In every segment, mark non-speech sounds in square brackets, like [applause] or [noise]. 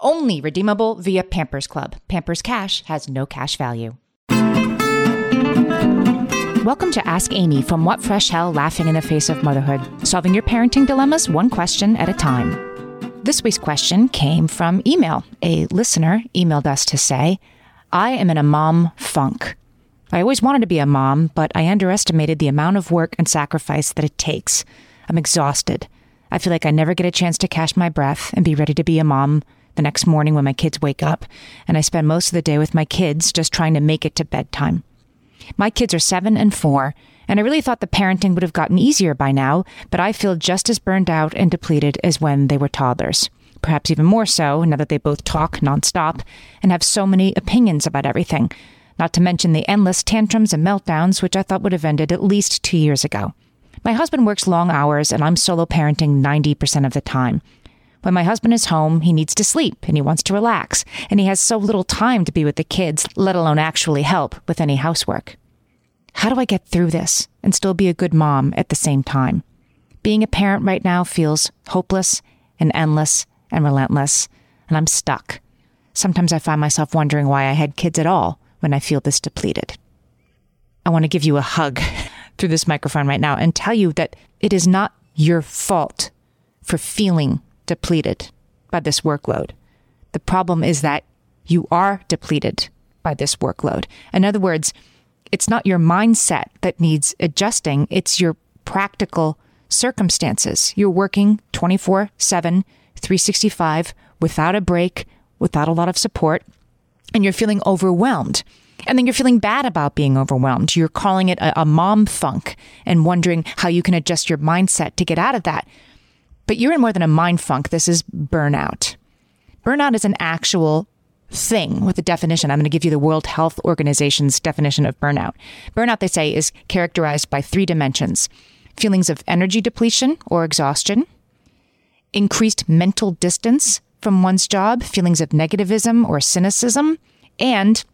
Only redeemable via Pampers Club. Pampers Cash has no cash value. Welcome to Ask Amy from What Fresh Hell Laughing in the Face of Motherhood, solving your parenting dilemmas one question at a time. This week's question came from email. A listener emailed us to say, I am in a mom funk. I always wanted to be a mom, but I underestimated the amount of work and sacrifice that it takes. I'm exhausted. I feel like I never get a chance to catch my breath and be ready to be a mom the next morning when my kids wake up, and I spend most of the day with my kids just trying to make it to bedtime. My kids are seven and four, and I really thought the parenting would have gotten easier by now, but I feel just as burned out and depleted as when they were toddlers. Perhaps even more so now that they both talk nonstop and have so many opinions about everything, not to mention the endless tantrums and meltdowns, which I thought would have ended at least two years ago. My husband works long hours, and I'm solo parenting 90% of the time. When my husband is home, he needs to sleep and he wants to relax, and he has so little time to be with the kids, let alone actually help with any housework. How do I get through this and still be a good mom at the same time? Being a parent right now feels hopeless and endless and relentless, and I'm stuck. Sometimes I find myself wondering why I had kids at all when I feel this depleted. I want to give you a hug [laughs] through this microphone right now and tell you that it is not your fault for feeling depleted by this workload. The problem is that you are depleted by this workload. In other words, it's not your mindset that needs adjusting, it's your practical circumstances. You're working 24 7, 365 without a break, without a lot of support, and you're feeling overwhelmed. And then you're feeling bad about being overwhelmed. You're calling it a, a mom funk and wondering how you can adjust your mindset to get out of that. But you're in more than a mind funk. This is burnout. Burnout is an actual thing with a definition. I'm going to give you the World Health Organization's definition of burnout. Burnout, they say, is characterized by three dimensions feelings of energy depletion or exhaustion, increased mental distance from one's job, feelings of negativism or cynicism, and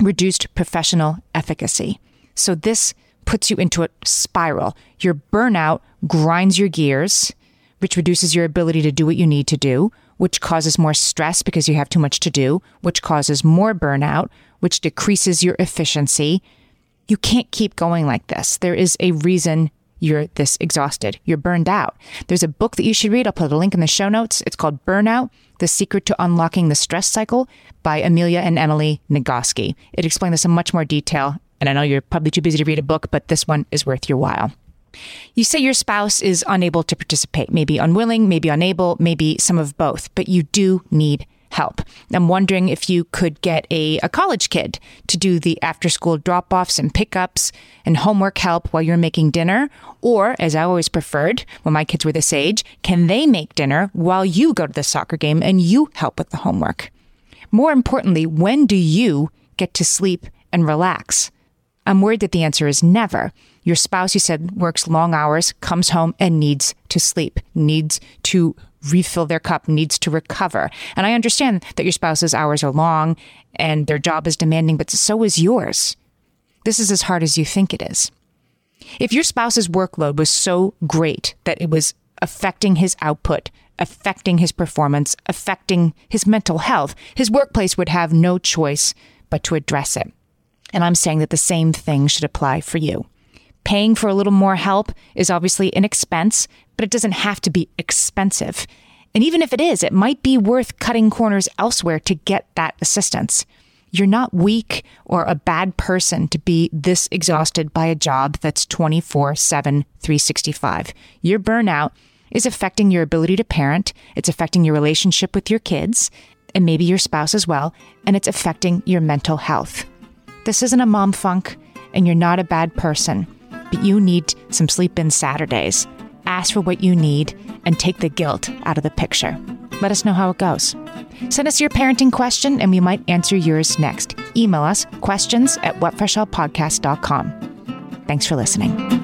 reduced professional efficacy. So this puts you into a spiral. Your burnout grinds your gears which reduces your ability to do what you need to do, which causes more stress because you have too much to do, which causes more burnout, which decreases your efficiency. You can't keep going like this. There is a reason you're this exhausted. You're burned out. There's a book that you should read. I'll put a link in the show notes. It's called Burnout The Secret to Unlocking the Stress Cycle by Amelia and Emily Nagoski. It explains this in much more detail. And I know you're probably too busy to read a book, but this one is worth your while. You say your spouse is unable to participate, maybe unwilling, maybe unable, maybe some of both, but you do need help. I'm wondering if you could get a, a college kid to do the after school drop offs and pickups and homework help while you're making dinner. Or, as I always preferred when my kids were this age, can they make dinner while you go to the soccer game and you help with the homework? More importantly, when do you get to sleep and relax? I'm worried that the answer is never. Your spouse, you said, works long hours, comes home and needs to sleep, needs to refill their cup, needs to recover. And I understand that your spouse's hours are long and their job is demanding, but so is yours. This is as hard as you think it is. If your spouse's workload was so great that it was affecting his output, affecting his performance, affecting his mental health, his workplace would have no choice but to address it. And I'm saying that the same thing should apply for you. Paying for a little more help is obviously an expense, but it doesn't have to be expensive. And even if it is, it might be worth cutting corners elsewhere to get that assistance. You're not weak or a bad person to be this exhausted by a job that's 24 7, 365. Your burnout is affecting your ability to parent, it's affecting your relationship with your kids, and maybe your spouse as well, and it's affecting your mental health. This isn't a mom funk, and you're not a bad person, but you need some sleep in Saturdays. Ask for what you need and take the guilt out of the picture. Let us know how it goes. Send us your parenting question and we might answer yours next. Email us questions at whatfreshhellpodcast.com. Thanks for listening.